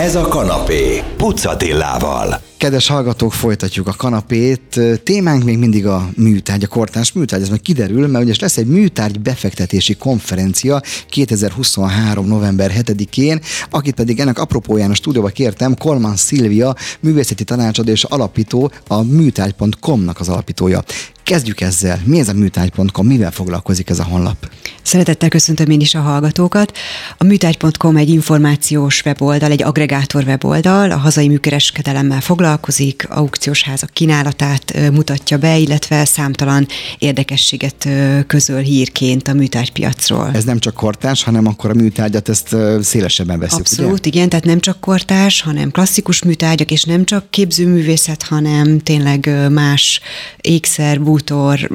Ez a kanapé, Pucatillával. Kedves hallgatók, folytatjuk a kanapét. Témánk még mindig a műtárgy, a kortárs műtárgy, ez meg kiderül, mert ugye lesz egy műtárgy befektetési konferencia 2023. november 7-én, akit pedig ennek apropóján a stúdióba kértem, Kolman Szilvia, művészeti tanácsadó és alapító, a műtárgy.com-nak az alapítója. Kezdjük ezzel. Mi ez a műtárgy.com? Mivel foglalkozik ez a honlap? Szeretettel köszöntöm én is a hallgatókat. A műtárgy.com egy információs weboldal, egy agregátor weboldal, a hazai műkereskedelemmel foglalkozik, aukciós házak kínálatát mutatja be, illetve számtalan érdekességet közöl hírként a műtárgypiacról. Ez nem csak kortárs, hanem akkor a műtárgyat ezt szélesebben veszük, Abszolút, ugye? igen, tehát nem csak kortárs, hanem klasszikus műtárgyak, és nem csak képzőművészet, hanem tényleg más ékszer, bútor, kultúr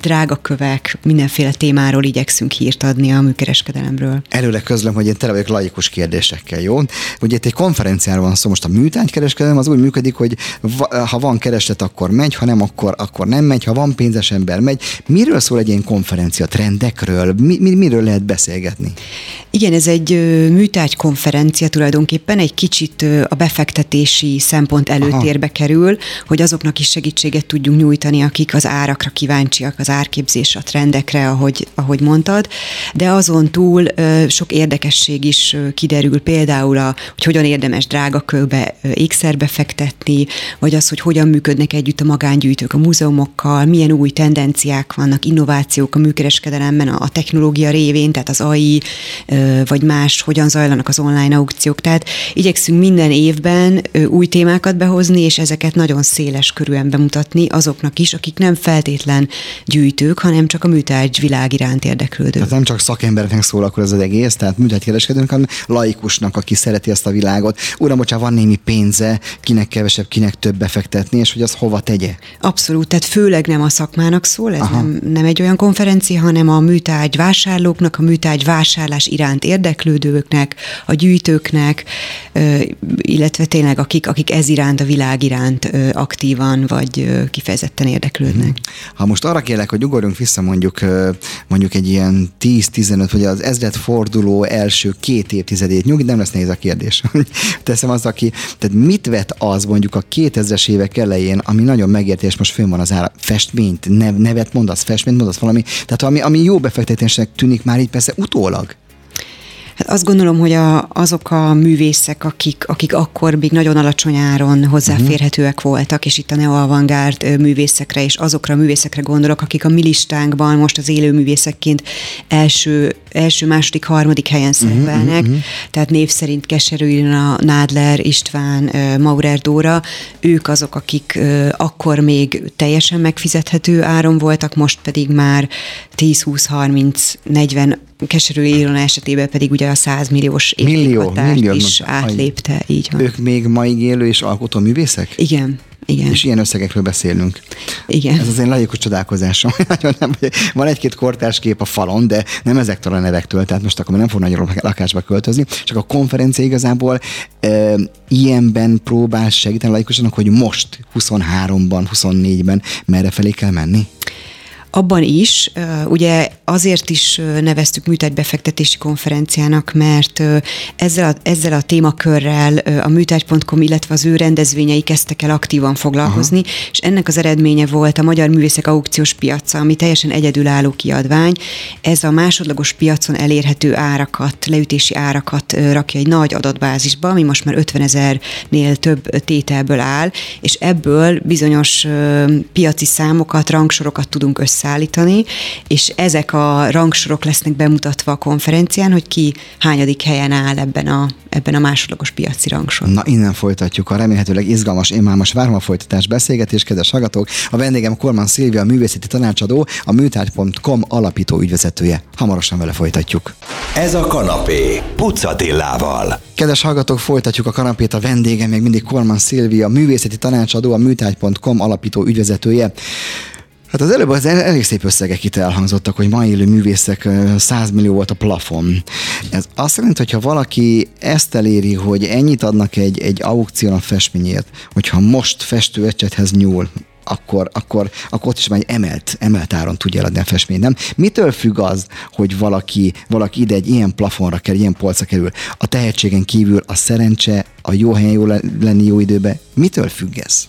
drága kövek, mindenféle témáról igyekszünk hírt adni a műkereskedelemről. Előre közlöm, hogy én tele vagyok laikus kérdésekkel, jó? Ugye itt egy konferenciáról van szó, most a műtárgykereskedelem az úgy működik, hogy ha van kereslet, akkor megy, ha nem, akkor, akkor nem megy, ha van pénzes ember, megy. Miről szól egy ilyen konferencia? Trendekről? Mi, mi, miről lehet beszélgetni? Igen, ez egy műtárgy konferencia tulajdonképpen, egy kicsit a befektetési szempont előtérbe Aha. kerül, hogy azoknak is segítséget tudjunk nyújtani, akik az árakra kíváncsiak, az árképzés, a trendekre, ahogy, ahogy mondtad, de azon túl sok érdekesség is kiderül, például, a, hogy hogyan érdemes drága kőbe, ékszerbe fektetni, vagy az, hogy hogyan működnek együtt a magángyűjtők a múzeumokkal, milyen új tendenciák vannak, innovációk a műkereskedelemben, a technológia révén, tehát az AI, vagy más, hogyan zajlanak az online aukciók. Tehát igyekszünk minden évben új témákat behozni, és ezeket nagyon széles körűen bemutatni azoknak is, akik nem feltétlen gyűjtők, hanem csak a műtárgy világ iránt érdeklődők. Tehát nem csak szakembereknek szól akkor ez az egész, tehát műtárgykereskedőnek, hanem laikusnak, aki szereti ezt a világot. Uram, bocsánat, van némi pénze, kinek kevesebb, kinek több befektetni, és hogy az hova tegye? Abszolút, tehát főleg nem a szakmának szól, ez nem, nem egy olyan konferencia, hanem a műtárgy vásárlóknak, a műtárgy vásárlás iránt érdeklődőknek, a gyűjtőknek, illetve tényleg akik, akik ez iránt, a világ iránt aktívan vagy kifejezetten érdeklődnek. Ha most arra kérlek, hogy ugorjunk vissza mondjuk, mondjuk egy ilyen 10-15, vagy az ezret forduló első két évtizedét, nyugi, nem lesz nehéz a kérdés. Teszem az, aki, tehát mit vet az mondjuk a 2000-es évek elején, ami nagyon megérti, és most fönn van az ára, festményt, nev, nevet mondasz, festményt mondasz valami, tehát ami, ami jó befektetésnek tűnik már így persze utólag. Hát azt gondolom, hogy a, azok a művészek, akik, akik akkor még nagyon alacsony áron hozzáférhetőek voltak, és itt a neo-avantgárd művészekre és azokra a művészekre gondolok, akik a mi listánkban most az élő művészekként első, első második, harmadik helyen mhm, szerepelnek, uh-huh, uh-huh. tehát név szerint Keserű Irina, Nádler, István, Maurer Dóra, ők azok, akik akkor még teljesen megfizethető áron voltak, most pedig már 10, 20, 30, 40 keserű Ilona esetében pedig ugye a 100 milliós millió, millió, is átlépte, így van. Ők még mai élő és alkotó művészek? Igen. Igen. És ilyen összegekről beszélünk. Igen. Ez az én laikus csodálkozásom. Van egy-két kortárs kép a falon, de nem ezektől a nevektől, tehát most akkor nem fog nagyon lakásba költözni, csak a konferencia igazából e, ilyenben próbál segíteni a laikusoknak, hogy most 23-ban, 24-ben merre felé kell menni? Abban is, ugye azért is neveztük műtárgybefektetési konferenciának, mert ezzel a, ezzel a témakörrel a műtárgy.com, illetve az ő rendezvényei kezdtek el aktívan foglalkozni, Aha. és ennek az eredménye volt a Magyar Művészek Aukciós Piaca, ami teljesen egyedülálló kiadvány. Ez a másodlagos piacon elérhető árakat, leütési árakat rakja egy nagy adatbázisba, ami most már 50 ezernél több tételből áll, és ebből bizonyos piaci számokat, rangsorokat tudunk össze összeállítani, és ezek a rangsorok lesznek bemutatva a konferencián, hogy ki hányadik helyen áll ebben a, ebben a másodlagos piaci rangsorban. Na, innen folytatjuk a remélhetőleg izgalmas, én már most várom a folytatás beszélgetés, kedves hallgatók. A vendégem Korman Szilvia, a művészeti tanácsadó, a műtárgy.com alapító ügyvezetője. Hamarosan vele folytatjuk. Ez a kanapé, Pucatillával. Kedves hallgatók, folytatjuk a kanapét. A vendégem még mindig Korman Szilvia, művészeti tanácsadó, a műtárgy.com alapító ügyvezetője. Hát az előbb az elég szép összegek itt elhangzottak, hogy ma élő művészek 100 millió volt a plafon. Ez azt jelenti, hogyha valaki ezt eléri, hogy ennyit adnak egy, egy aukción a festményért, hogyha most festőecsethez nyúl, akkor, akkor, akkor ott is már egy emelt, emelt áron tudja eladni a festményt, nem? Mitől függ az, hogy valaki, valaki ide egy ilyen plafonra kerül, ilyen polcra kerül? A tehetségen kívül a szerencse, a jó helyen jó lenni jó időben, mitől függ ez?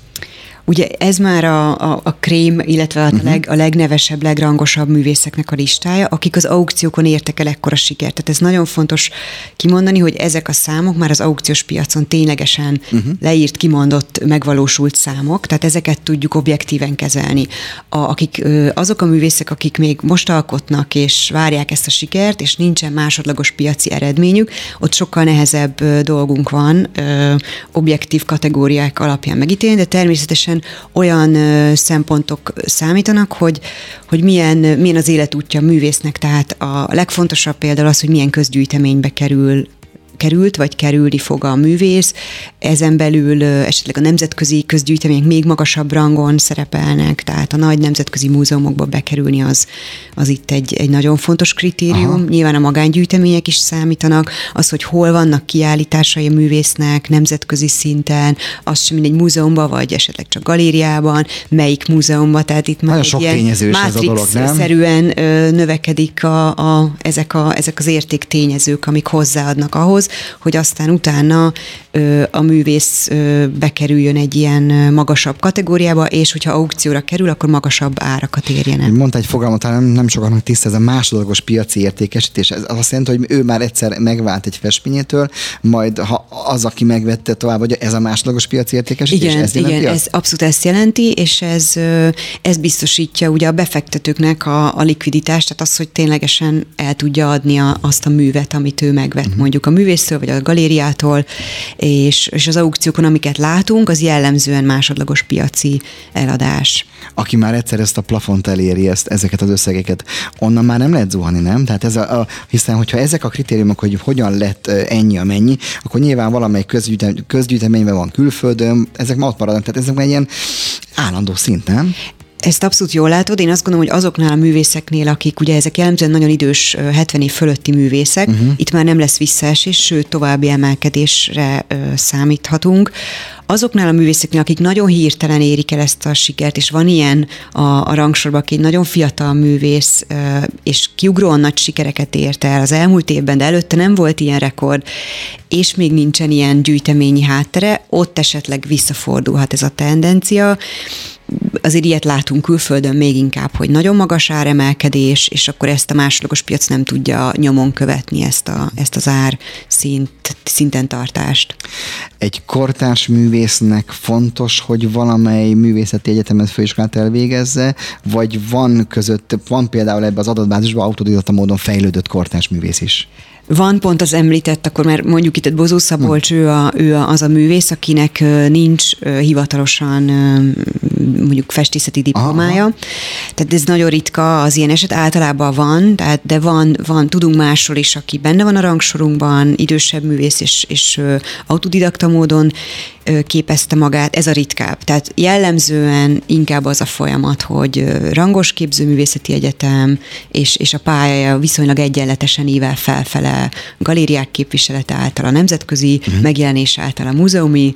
Ugye ez már a, a, a krém, illetve a, uh-huh. leg, a legnevesebb, legrangosabb művészeknek a listája, akik az aukciókon értek el ekkora sikert. Tehát ez nagyon fontos kimondani, hogy ezek a számok már az aukciós piacon ténylegesen uh-huh. leírt, kimondott, megvalósult számok, tehát ezeket tudjuk objektíven kezelni. A, akik, azok a művészek, akik még most alkotnak és várják ezt a sikert, és nincsen másodlagos piaci eredményük, ott sokkal nehezebb dolgunk van objektív kategóriák alapján megítélni, de természetesen olyan szempontok számítanak, hogy, hogy milyen, milyen az életútja művésznek, tehát a legfontosabb például az, hogy milyen közgyűjteménybe kerül került, vagy kerülni fog a művész. Ezen belül esetleg a nemzetközi közgyűjtemények még magasabb rangon szerepelnek, tehát a nagy nemzetközi múzeumokba bekerülni az, az itt egy, egy nagyon fontos kritérium. Aha. Nyilván a magángyűjtemények is számítanak, az, hogy hol vannak kiállításai a művésznek nemzetközi szinten, az sem mindegy múzeumban, vagy esetleg csak galériában, melyik múzeumban, tehát itt már sok ilyen ez a dolog, nem? szerűen növekedik a, a, ezek, a, ezek az értéktényezők, amik hozzáadnak ahhoz, hogy aztán utána a művész bekerüljön egy ilyen magasabb kategóriába, és hogyha aukcióra kerül, akkor magasabb árakat érjen el. Mondta egy fogalmat, nem, nem sokan tiszta, ez a másodlagos piaci értékesítés. Ez azt jelenti, hogy ő már egyszer megvált egy festményétől, majd ha az, aki megvette tovább, vagy ez a másodlagos piaci értékesítés? Igen, ez igen ez abszolút ezt jelenti, és ez, ez biztosítja ugye a befektetőknek a, a likviditást, tehát az, hogy ténylegesen el tudja adni a, azt a művet, amit ő megvett, uh-huh. mondjuk a művésztől, vagy a galériától, és, és az aukciókon, amiket látunk, az jellemzően másodlagos piaci eladás. Aki már egyszer ezt a plafont eléri, ezt, ezeket az összegeket, onnan már nem lehet zuhani, nem? Tehát ez a, a, hiszen, hogyha ezek a kritériumok, hogy hogyan lett ennyi a mennyi, akkor nyilván valamelyik közgyűjtem, közgyűjteményben van külföldön, ezek ma ott maradnak, tehát ezek már ilyen állandó szint, nem? Ezt abszolút jól látod. Én azt gondolom, hogy azoknál a művészeknél, akik ugye ezek jellemzően nagyon idős, 70 év fölötti művészek, uh-huh. itt már nem lesz visszaesés, sőt további emelkedésre ö, számíthatunk. Azoknál a művészeknél, akik nagyon hirtelen érik el ezt a sikert, és van ilyen a, a rangsorban, aki nagyon fiatal művész, ö, és kiugróan nagy sikereket ért el az elmúlt évben, de előtte nem volt ilyen rekord, és még nincsen ilyen gyűjteményi háttere, ott esetleg visszafordulhat ez a tendencia azért ilyet látunk külföldön még inkább, hogy nagyon magas áremelkedés, és akkor ezt a másodlagos piac nem tudja nyomon követni ezt, a, ezt az ár szint, szinten tartást. Egy kortárs művésznek fontos, hogy valamely művészeti egyetemet főiskolát elvégezze, vagy van között, van például ebbe az adatbázisban autodidakta módon fejlődött kortárs művész is? Van pont az említett, akkor már mondjuk itt egy Bozó Szabolcs, ő, a, ő az a művész, akinek nincs hivatalosan mondjuk festészeti diplomája. Aha. Tehát ez nagyon ritka, az ilyen eset általában van, tehát de van, van, tudunk másról is, aki benne van a rangsorunkban, idősebb művész és, és autodidakta módon képezte magát, ez a ritkább. Tehát jellemzően inkább az a folyamat, hogy rangos képzőművészeti egyetem és, és a pályája viszonylag egyenletesen ível felfele galériák képviselete által, a nemzetközi uh-huh. megjelenés által, a múzeumi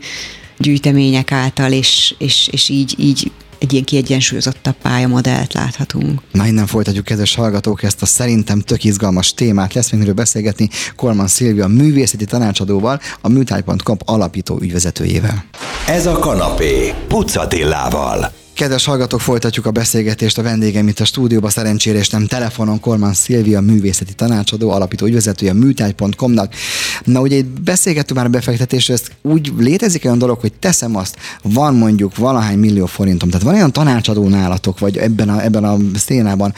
gyűjtemények által, és, és, és így, így egy ilyen kiegyensúlyozottabb pályamodellt láthatunk. Na innen folytatjuk, kedves hallgatók, ezt a szerintem tök izgalmas témát lesz még beszélgetni Korman Szilvia művészeti tanácsadóval, a műtáj.com alapító ügyvezetőjével. Ez a kanapé, Pucatillával. Kedves hallgatók, folytatjuk a beszélgetést a vendégem itt a stúdióba, szerencsére és nem telefonon, Korman Szilvia, művészeti tanácsadó, alapító ügyvezetője a műtáj.com-nak. Na ugye itt beszélgettünk már a befektetésről, ez úgy létezik olyan dolog, hogy teszem azt, van mondjuk valahány millió forintom, tehát van olyan tanácsadó nálatok, vagy ebben a, ebben a szénában,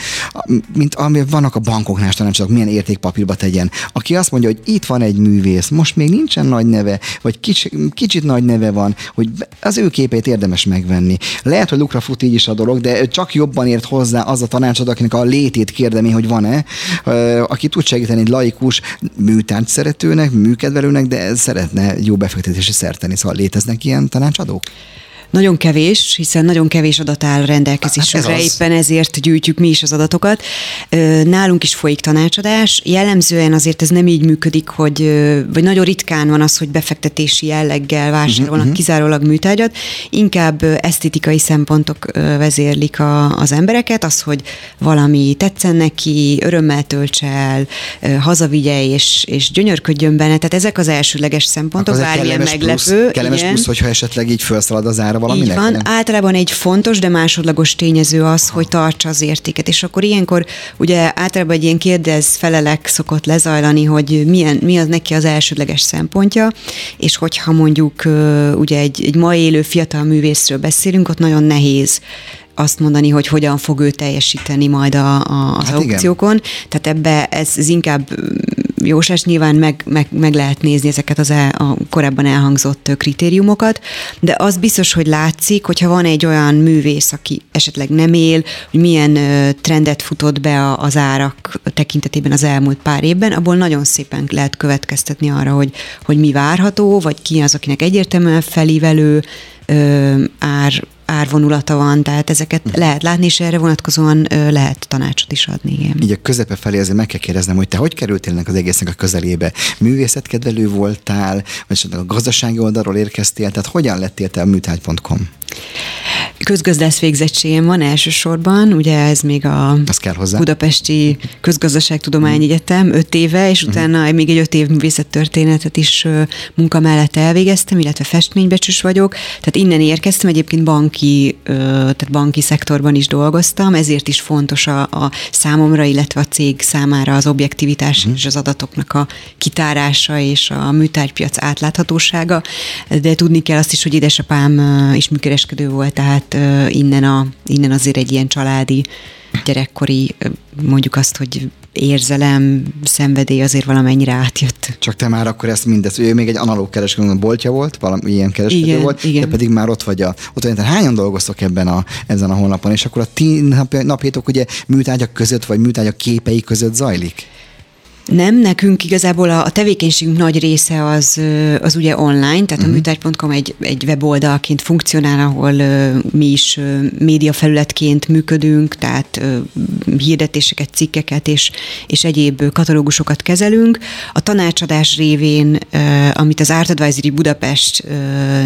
mint ami vannak a bankoknál tanácsadók, milyen értékpapírba tegyen. Aki azt mondja, hogy itt van egy művész, most még nincsen nagy neve, vagy kicsit, kicsit nagy neve van, hogy az ő képét érdemes megvenni. Lehet, hogy lukra fut így is a dolog, de csak jobban ért hozzá az a tanácsod, akinek a létét kérdemi, hogy van-e, aki tud segíteni egy laikus műtárgy szeretőnek, műkedvelőnek, de szeretne jó befektetési szerteni. Szóval léteznek ilyen tanácsadók? Nagyon kevés, hiszen nagyon kevés adat áll rendelkezésünkre, hát ez éppen ezért gyűjtjük mi is az adatokat. Nálunk is folyik tanácsadás. Jellemzően azért ez nem így működik, hogy, vagy nagyon ritkán van az, hogy befektetési jelleggel vásárolnak uh-huh. kizárólag műtárgyat. Inkább esztétikai szempontok vezérlik a, az embereket, az, hogy valami tetszen neki, örömmel töltse el, hazavigye és, és gyönyörködjön benne. Tehát ezek az elsőleges szempontok, bármilyen meglepő. Plusz, kellemes igen. plusz, hogyha esetleg így felszalad az ára valaminek. Így van. Nem? Általában egy fontos, de másodlagos tényező az, hogy tartsa az értéket. És akkor ilyenkor ugye általában egy ilyen kérdez felelek szokott lezajlani, hogy milyen, mi az neki az elsődleges szempontja, és hogyha mondjuk ugye egy, egy ma élő fiatal művészről beszélünk, ott nagyon nehéz azt mondani, hogy hogyan fog ő teljesíteni majd a, a, az hát aukciókon. Igen. Tehát ebbe ez, ez inkább jósás, nyilván meg, meg, meg lehet nézni ezeket az el, a korábban elhangzott kritériumokat, de az biztos, hogy látszik, hogyha van egy olyan művész, aki esetleg nem él, hogy milyen trendet futott be az árak tekintetében az elmúlt pár évben, abból nagyon szépen lehet következtetni arra, hogy, hogy mi várható, vagy ki az, akinek egyértelműen felívelő ár árvonulata van, tehát ezeket hm. lehet látni, és erre vonatkozóan lehet tanácsot is adni. Igen. Így a közepe felé azért meg kell kérdeznem, hogy te hogy kerültél ennek az egésznek a közelébe? Művészetkedvelő voltál, vagy a gazdasági oldalról érkeztél, tehát hogyan lettél te a műtárgy.com? Közgazdász végzettségem van elsősorban, ugye ez még a kell hozzá. Budapesti Közgazdaságtudományi mm. Egyetem öt éve, és mm. utána még egy öt év művészettörténetet is munka mellett elvégeztem, illetve festménybecsüs vagyok, tehát innen érkeztem, egyébként banki, tehát banki szektorban is dolgoztam, ezért is fontos a, a számomra, illetve a cég számára az objektivitás mm. és az adatoknak a kitárása és a műtárgypiac átláthatósága, de tudni kell azt is, hogy édesapám is műkereskedő volt, tehát innen, a, innen azért egy ilyen családi, gyerekkori, mondjuk azt, hogy érzelem, szenvedély azért valamennyire átjött. Csak te már akkor ezt mindezt, ő még egy analóg kereskedő boltja volt, valami ilyen kereskedő igen, volt, igen. de pedig már ott vagy a, ott vagy, tehát hányan dolgoztok ebben a, ezen a honlapon, és akkor a ti nap, napétok ugye műtárgyak között, vagy műtárgyak képei között zajlik? Nem, nekünk igazából a, a tevékenységünk nagy része az, az ugye online, tehát uh-huh. a mhm. műtárgy.com egy, egy weboldalként funkcionál, ahol uh, mi is uh, médiafelületként működünk, tehát uh, hirdetéseket, cikkeket és, és egyéb katalógusokat kezelünk. A tanácsadás révén, amit az Art Advisory Budapest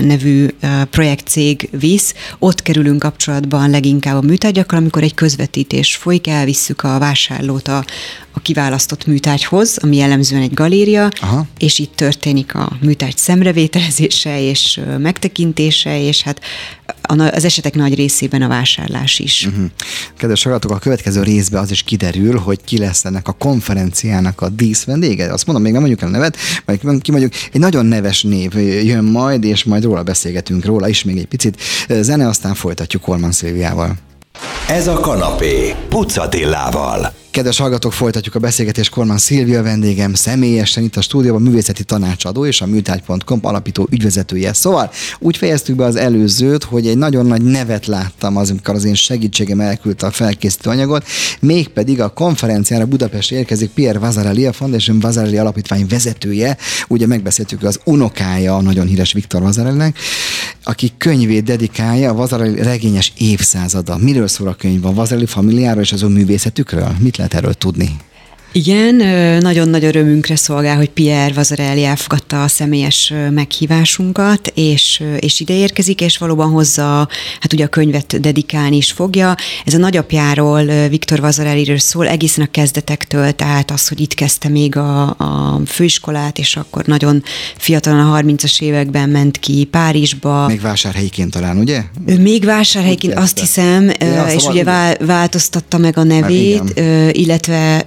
nevű projektcég visz, ott kerülünk kapcsolatban leginkább a műtárgyakkal, amikor egy közvetítés folyik, elvisszük a vásárlót a, a kiválasztott műtárgyhoz, ami jellemzően egy galéria, Aha. és itt történik a műtárgy szemrevételezése és megtekintése, és hát az esetek nagy részében a vásárlás is. Uh-huh. Kedves hallgatók, a következő részben az is kiderül, hogy ki lesz ennek a konferenciának a díszvendége. Azt mondom, még nem mondjuk el a nevet, majd ki mondjuk egy nagyon neves név jön majd, és majd róla beszélgetünk róla is még egy picit. Zene, aztán folytatjuk Orman Szilviával. Ez a kanapé, Pucatillával. Kedves hallgatók, folytatjuk a beszélgetést. Kormán Szilvia vendégem személyesen itt a stúdióban, művészeti tanácsadó és a műtárgy.com alapító ügyvezetője. Szóval úgy fejeztük be az előzőt, hogy egy nagyon nagy nevet láttam az, amikor az én segítségem elküldte a felkészítő anyagot, mégpedig a konferenciára Budapest érkezik Pierre Vazarelli, a Foundation Vazarelli alapítvány vezetője. Ugye megbeszéltük az unokája a nagyon híres Viktor Vazarellinek, aki könyvét dedikálja a Vazarelli regényes évszázada. Miről szól a könyv? A Vazarelli familiáról és az ő művészetükről? Mit lehet erről tudni? Igen, nagyon nagy örömünkre szolgál, hogy Pierre Vazarelli elfogadta a személyes meghívásunkat, és, és ide érkezik, és valóban hozza, hát ugye a könyvet dedikálni is fogja. Ez a nagyapjáról, Viktor Vazarelliről szól, egészen a kezdetektől, tehát az, hogy itt kezdte még a, a főiskolát, és akkor nagyon fiatalon a 30-as években ment ki Párizsba. Még vásárhelyiként talán, ugye? Még vásárhelyiként, azt hiszem, ja, és szóval ugye változtatta meg a nevét, hát illetve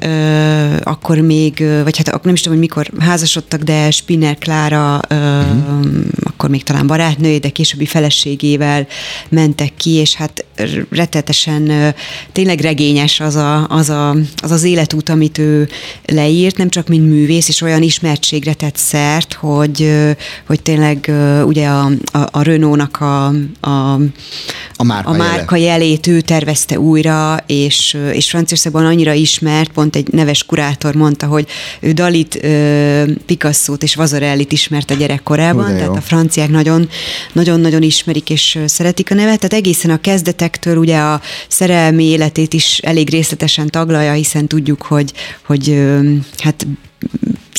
akkor még, vagy hát nem is tudom, hogy mikor házasodtak, de Spinner Klára, uh-huh. Akkor még talán barátnője, de későbbi feleségével mentek ki, és hát rettetesen tényleg regényes az, a, az, a, az az életút, amit ő leírt, nem csak mint művész, és olyan ismertségre tett szert, hogy, hogy tényleg ugye a, a, a Renault-nak a, a, a márka, a márka jele. jelét ő tervezte újra, és, és Franciaországban annyira ismert, pont egy neves kurátor mondta, hogy ő Dalit, Picasso-t és Vazarellit ismerte gyerekkorában, tehát a franciák nagyon, nagyon-nagyon ismerik és szeretik a nevet, tehát egészen a kezdetektől ugye a szerelmi életét is elég részletesen taglalja, hiszen tudjuk, hogy, hogy hát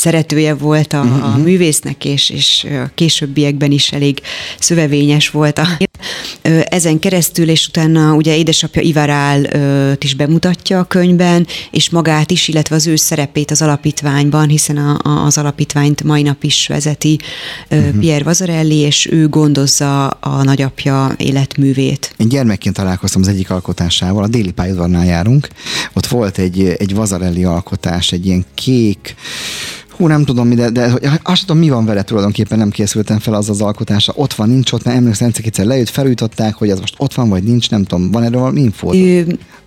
szeretője volt a, a uh-huh. művésznek, és, és a későbbiekben is elég szövevényes volt. A, ezen keresztül, és utána ugye édesapja Ivarál is bemutatja a könyvben, és magát is, illetve az ő szerepét az alapítványban, hiszen a, a, az alapítványt mai nap is vezeti uh-huh. Pierre Vazarelli, és ő gondozza a nagyapja életművét. Én gyermekként találkoztam az egyik alkotásával, a déli pályaudvarnál járunk, ott volt egy, egy Vazarelli alkotás, egy ilyen kék, Hú, nem tudom mi, de, de azt tudom, mi van vele tulajdonképpen, nem készültem fel az az alkotása. Ott van, nincs ott, mert emlékszem, egyszer, egyszer lejött, felújították, hogy az most ott van, vagy nincs, nem tudom. Van erről valami infó?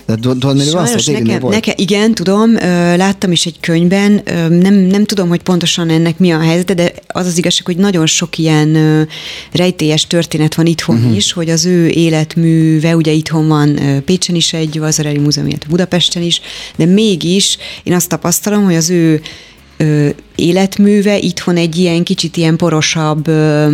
De tudod, Sajnos nekem, nekem, igen, tudom, láttam is egy könyvben, nem, nem tudom, hogy pontosan ennek mi a helyzete, de az az igazság, hogy nagyon sok ilyen rejtélyes történet van itthon uh-huh. is, hogy az ő életműve, ugye itthon van Pécsen is egy Vazareli Múzeum, Budapesten is, de mégis én azt tapasztalom, hogy az ő ö, életműve itthon egy ilyen kicsit ilyen porosabb, ö,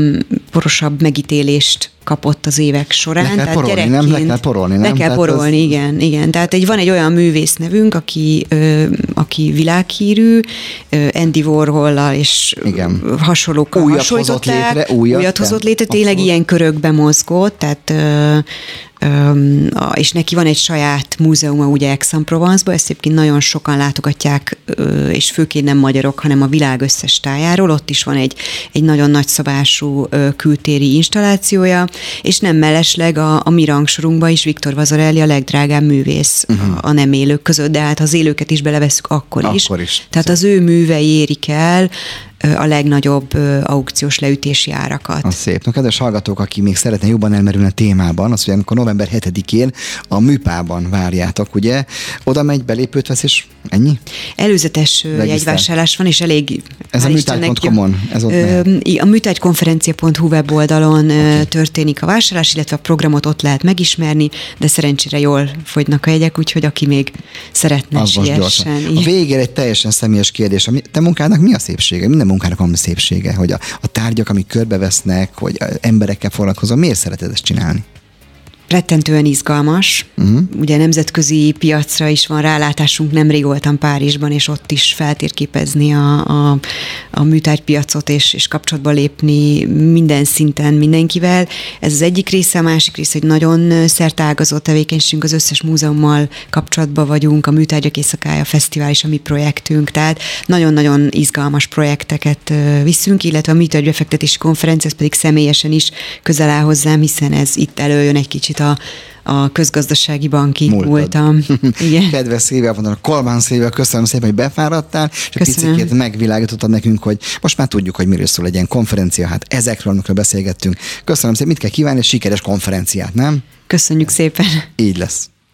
porosabb megítélést kapott az évek során. Le kell tehát porolni, nem? Le kell porolni, nem? Le kell porolni, az... igen, igen. Tehát egy, van egy olyan művész nevünk, aki, ö, aki világhírű, ö, Andy Warhol-lal és igen. hasonlókkal újat hozott létre, újat, újat hozott létre, tényleg ilyen körökbe mozgott, tehát ö, és neki van egy saját múzeuma ugye Aix-en-Provence-ban, ezt egyébként nagyon sokan látogatják, és főként nem magyarok, hanem a világ összes tájáról, ott is van egy, egy nagyon nagyszabású kültéri installációja, és nem mellesleg a, a mi rangsorunkban is Viktor Vazarelli a legdrágább művész uh-huh. a, a nem élők között, de hát az élőket is beleveszük akkor, akkor is. is. Tehát az ő művei érik el a legnagyobb aukciós leütési árakat. Az szép. No, kedves hallgatók, aki még szeretne jobban elmerülni a témában, az, hogy amikor november 7-én a műpában várjátok, ugye? Oda megy, belépőt vesz, és ennyi? Előzetes Regisztrál. jegyvásárlás van, és elég... Ez a műtárgy.com-on? Ez ott a műtárgykonferencia.hu weboldalon okay. történik a vásárlás, illetve a programot ott lehet megismerni, de szerencsére jól fogynak a jegyek, úgyhogy aki még szeretne az A végére egy teljesen személyes kérdés. A te munkádnak mi a szépsége? Minden munkának van szépsége, hogy a, a tárgyak, amik körbevesznek, hogy emberekkel foglalkozom, miért szereted ezt csinálni? Rettentően izgalmas. Uh-huh. Ugye nemzetközi piacra is van rálátásunk, nemrég voltam Párizsban, és ott is feltérképezni a, a, a műtárgypiacot, és, és kapcsolatba lépni minden szinten mindenkivel. Ez az egyik része, a másik része, hogy nagyon szertágazó tevékenységünk, az összes múzeummal kapcsolatban vagyunk, a Műtárgyak Éjszakája Fesztivál is a mi projektünk, tehát nagyon-nagyon izgalmas projekteket viszünk, illetve a műtárgybefektetési konferencia, ez pedig személyesen is közel áll hozzám, hiszen ez itt előjön egy kicsit a, a közgazdasági banki Múltad. múltam. Igen. Kedves Szilvia, mondom, Kolbán Szilvia, köszönöm szépen, hogy befáradtál, és egy picit megvilágítottad nekünk, hogy most már tudjuk, hogy miről szól egy ilyen konferencia, hát ezekről, amikről beszélgettünk. Köszönöm szépen, mit kell kívánni, sikeres konferenciát, nem? Köszönjük szépen. Így lesz.